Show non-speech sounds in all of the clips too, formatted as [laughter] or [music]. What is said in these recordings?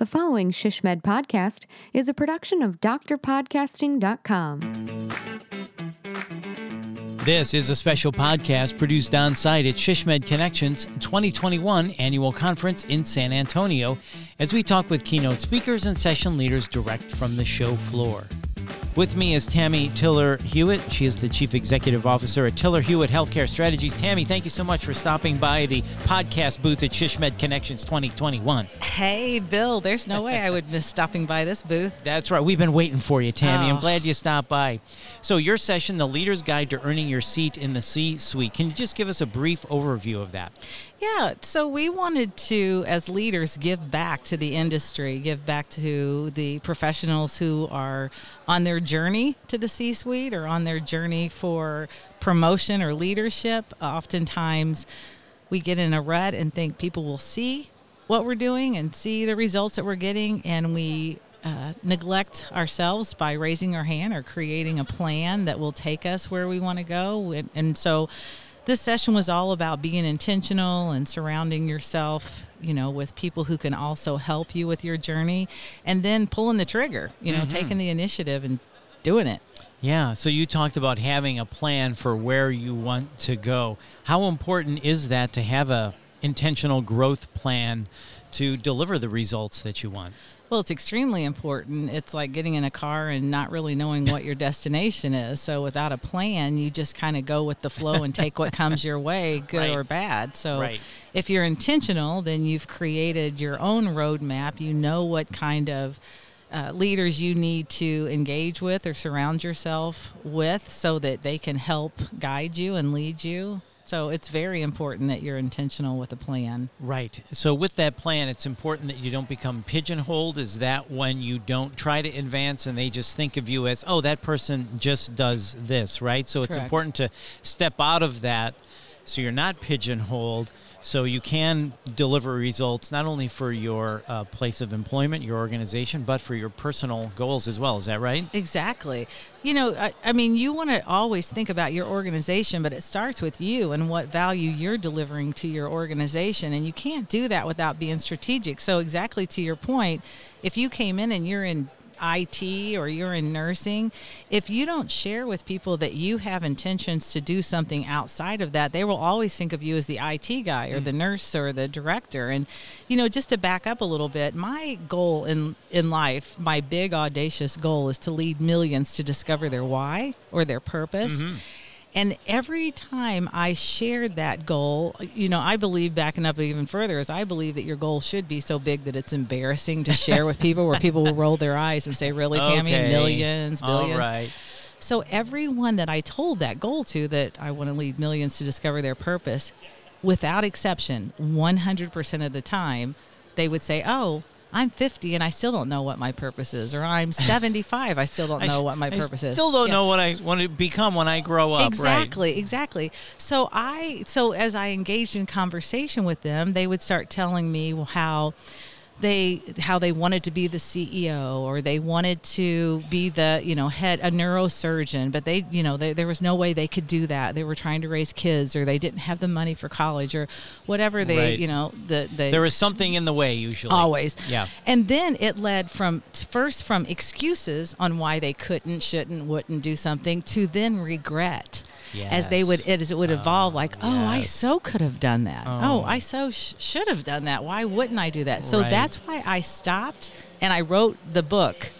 The following ShishMed podcast is a production of drpodcasting.com. This is a special podcast produced on site at ShishMed Connections 2021 annual conference in San Antonio as we talk with keynote speakers and session leaders direct from the show floor. With me is Tammy Tiller Hewitt. She is the Chief Executive Officer at Tiller Hewitt Healthcare Strategies. Tammy, thank you so much for stopping by the podcast booth at ShishMed Connections 2021. Hey, Bill, there's no way I would miss stopping by this booth. [laughs] That's right. We've been waiting for you, Tammy. Oh. I'm glad you stopped by. So, your session, The Leader's Guide to Earning Your Seat in the C Suite. Can you just give us a brief overview of that? Yeah, so we wanted to, as leaders, give back to the industry, give back to the professionals who are on their journey to the C suite or on their journey for promotion or leadership. Oftentimes, we get in a rut and think people will see what we're doing and see the results that we're getting, and we uh, neglect ourselves by raising our hand or creating a plan that will take us where we want to go. And, and so, this session was all about being intentional and surrounding yourself, you know, with people who can also help you with your journey, and then pulling the trigger, you know, taking the initiative and doing it. Yeah, so you talked about having a plan for where you want to go. How important is that to have a intentional growth plan to deliver the results that you want? Well, it's extremely important. It's like getting in a car and not really knowing what your destination is. So without a plan, you just kind of go with the flow and take what comes your way, [laughs] good Right. or bad. So Right. if you're intentional, then you've created your own roadmap. You know what kind of uh, leaders you need to engage with or surround yourself with so that they can help guide you and lead you. So it's very important that you're intentional with a plan. Right. So with that plan, it's important that you don't become pigeonholed. Is that when you don't try to advance and they just think of you as, oh, that person just does this, right? So it's important to step out of that so you're not pigeonholed so you can deliver results not only for your uh, place of employment, your organization, but for your personal goals as well. Is that right? Exactly. You know, I, I mean, you want to always think about your organization, but it starts with you and what value you're delivering to your organization. And you can't do that without being strategic. So, exactly to your point, if you came in and you're in IT or you're in nursing, if you don't share with people that you have intentions to do something outside of that, they will always think of you as the IT guy or the mm. nurse or the director. And you know, just to back up a little bit, my goal in in life, my big audacious goal is to lead millions to discover their why or their purpose. Mm-hmm. And every time I shared that goal, you know, I believe backing up even further is I believe that your goal should be so big that it's embarrassing to share with people where people will roll their eyes and say, Really, Tammy, Okay. millions, billions. All right. So everyone that I told that goal to, that I want to lead millions to discover their purpose, without exception, 100% of the time, they would say, "Oh, I'm 50 and I still don't know what my purpose is," or "I'm [laughs] 75, I still don't know what my purpose is." Still don't Yeah. know what I want to become when I grow up. Right. Exactly, exactly. So I so as I engaged in conversation with them, they would start telling me how they how they wanted to be the CEO or they wanted to be the you know head a neurosurgeon but they you know they, there was no way they could do that they were trying to raise kids or they didn't have the money for college or whatever they Right. you know the, the There is something in the way usually. always Yeah. and then it led from first from excuses on why they couldn't shouldn't wouldn't do something to then regret as they would as it would evolve like oh i so could have done that. Oh, Oh. i so sh- should have done that. Why wouldn't i do that? So Right. that's why i stopped and i wrote the book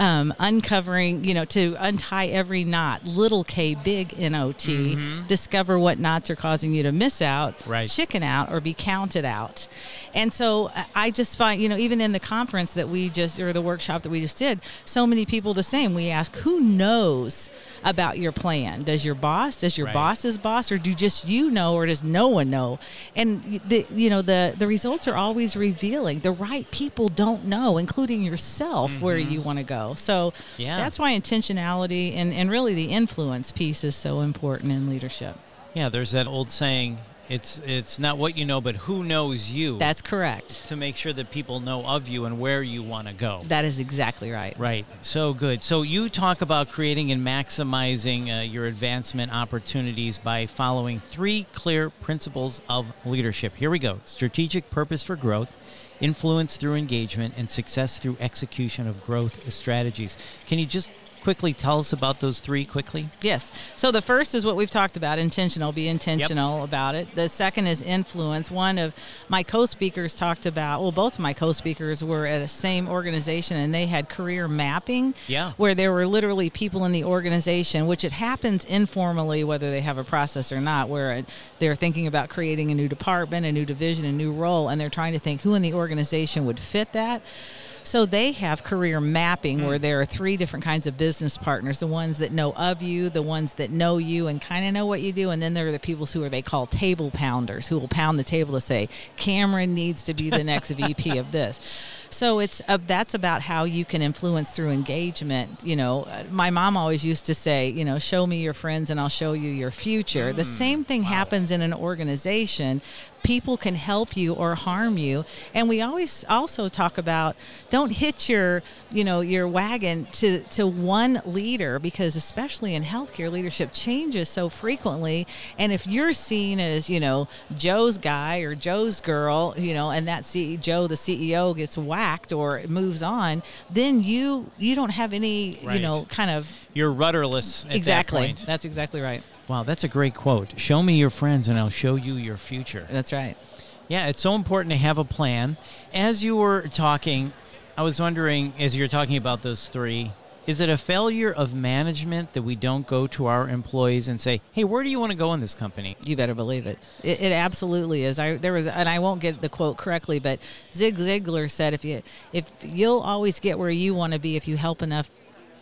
um, uncovering, you know, to untie every knot, little k, big N O T, discover what knots are causing you to miss out, Mm-hmm. Right. chicken out, or be counted out. And so I just find, you know, even in the conference that we just, or the workshop that we just did, so many people the same. We ask, who knows about your plan? Does your boss, does your Right. boss's boss, or do just you know, or does no one know? And the, you know, the the results are always revealing. The right people don't know, including yourself, where you want to go. So. Yeah. that's why intentionality and, and really the influence piece is so important in leadership. Yeah, there's that old saying, it's it's not what you know, but who knows you. That's correct. to make sure that people know of you and where you want to go. That is exactly right. Right. So good. So you talk about creating and maximizing uh, your advancement opportunities by following three clear principles of leadership. Here we go strategic purpose for growth, influence through engagement, and success through execution of growth strategies. Can you just quickly tell us about those three quickly? Yes. So the first is what we've talked about intentional, be intentional yep. about it. The second is influence. One of my co speakers talked about, well, both of my co speakers were at a same organization and they had career mapping. Yeah. Where there were literally people in the organization, which it happens informally, whether they have a process or not, where they're thinking about creating a new department, a new division, a new role, and they're trying to think who in the organization would fit that. So they have career mapping mm. where there are three different kinds of business partners the ones that know of you, the ones that know you and kind of know what you do, and then there are the people who are they call table pounders who will pound the table to say, Cameron needs to be the next VP of this. So it's uh, that's about how you can influence through engagement. You know, uh, my mom always used to say, you know, show me your friends and I'll show you your future. Mm, the same thing wow. happens in an organization people can help you or harm you and we always also talk about don't hitch your you know your wagon to to one leader because especially in healthcare leadership changes so frequently and if you're seen as you know joe's guy or joe's girl you know and that C- joe the ceo gets whacked or moves on then you you don't have any right. you know kind of you're rudderless exactly that that's exactly right Wow, that's a great quote. Show me your friends and I'll show you your future. That's right. Yeah, it's so important to have a plan. As you were talking, I was wondering, as you're talking about those three, is it a failure of management that we don't go to our employees and say, "Hey, where do you want to go in this company?" You better believe it. It, it absolutely is. I there was, and I won't get the quote correctly, but Zig Ziglar said, "If you if you'll always get where you want to be if you help enough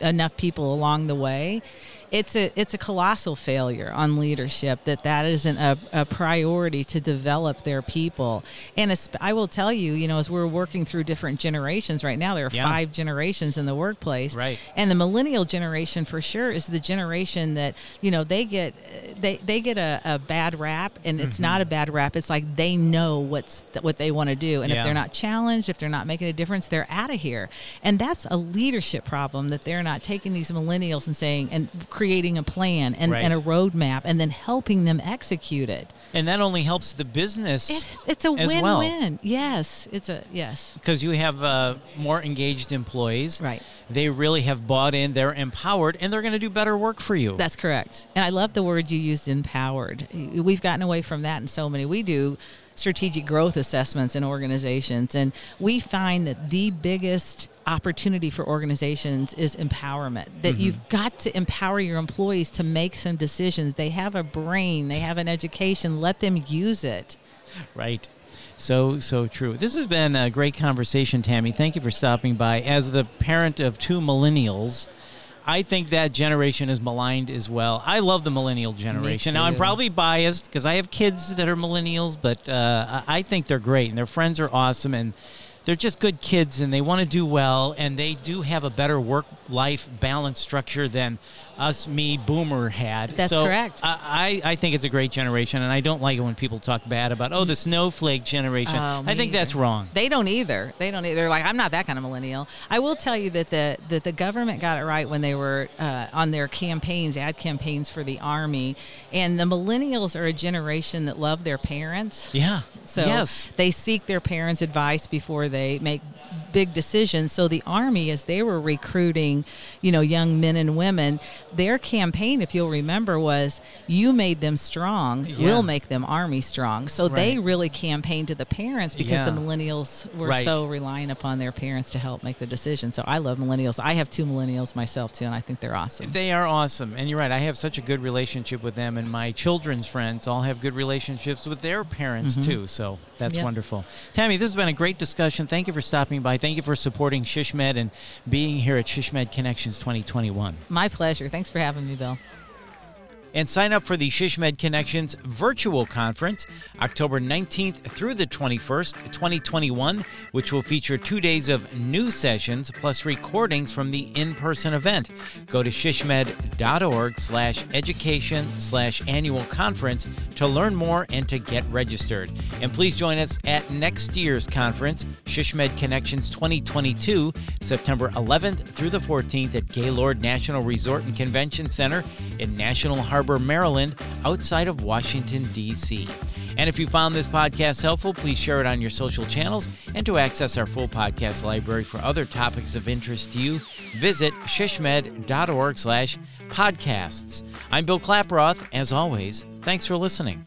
enough people along the way." It's a it's a colossal failure on leadership that that isn't a, a priority to develop their people. And I will tell you, you know, as we're working through different generations right now, there are yeah. five generations in the workplace, right? And the millennial generation for sure is the generation that you know they get they they get a, a bad rap, and it's mm-hmm. not a bad rap. It's like they know what's what they want to do, and yeah. if they're not challenged, if they're not making a difference, they're out of here. And that's a leadership problem that they're not taking these millennials and saying and creating a plan and, right. and a roadmap and then helping them execute it. And that only helps the business. It, it's a win-win. Well. Yes, it's a yes. Because you have uh, more engaged employees. Right. They really have bought in. They're empowered, and they're going to do better work for you. That's correct. And I love the word you used, empowered. We've gotten away from that in so many. We do strategic growth assessments in organizations. And we find that the biggest opportunity for organizations is empowerment. That mm-hmm. you've got to empower your employees to make some decisions. They have a brain, they have an education, let them use it. Right. So, so true. This has been a great conversation, Tammy. Thank you for stopping by. As the parent of two millennials, I think that generation is maligned as well. I love the millennial generation. Now I'm probably biased because I have kids that are millennials, but uh, I think they're great and their friends are awesome and they're just good kids and they want to do well and they do have a better work life balance structure than us me boomer had. That's so correct. I, I think it's a great generation and i don't like it when people talk bad about oh the snowflake generation. Oh, i think either. that's wrong. They don't either. They don't either. They're like i'm not that kind of millennial. I will tell you that the that the government got it right when they were uh, on their campaigns ad campaigns for the army and the millennials are a generation that love their parents. Yeah. So yes. they seek their parents advice before they they make big decisions. So the Army, as they were recruiting, you know, young men and women, their campaign, if you'll remember, was "You made them strong, yeah. we'll make them Army strong." So right. they really campaigned to the parents because yeah. the millennials were right. so relying upon their parents to help make the decision. So I love millennials. I have two millennials myself too, and I think they're awesome. They are awesome, and you're right. I have such a good relationship with them, and my children's friends all have good relationships with their parents mm-hmm. too. So that's yep. wonderful. Tammy, this has been a great discussion. Thank you for stopping by. Thank you for supporting SHSMD and being here at SHSMD Connections 2021. My pleasure. Thanks for having me, Bill and sign up for the Shishmed Connections virtual conference October 19th through the 21st, 2021, which will feature two days of new sessions plus recordings from the in-person event. Go to shishmed.org slash education slash annual conference to learn more and to get registered. And please join us at next year's conference, Shishmed Connections 2022, September 11th through the 14th at Gaylord National Resort and Convention Center in National Harbor Harbor, Maryland, outside of Washington, D.C. And if you found this podcast helpful, please share it on your social channels. And to access our full podcast library for other topics of interest to you, visit shishmed.org slash podcasts. I'm Bill Klaproth. As always, thanks for listening.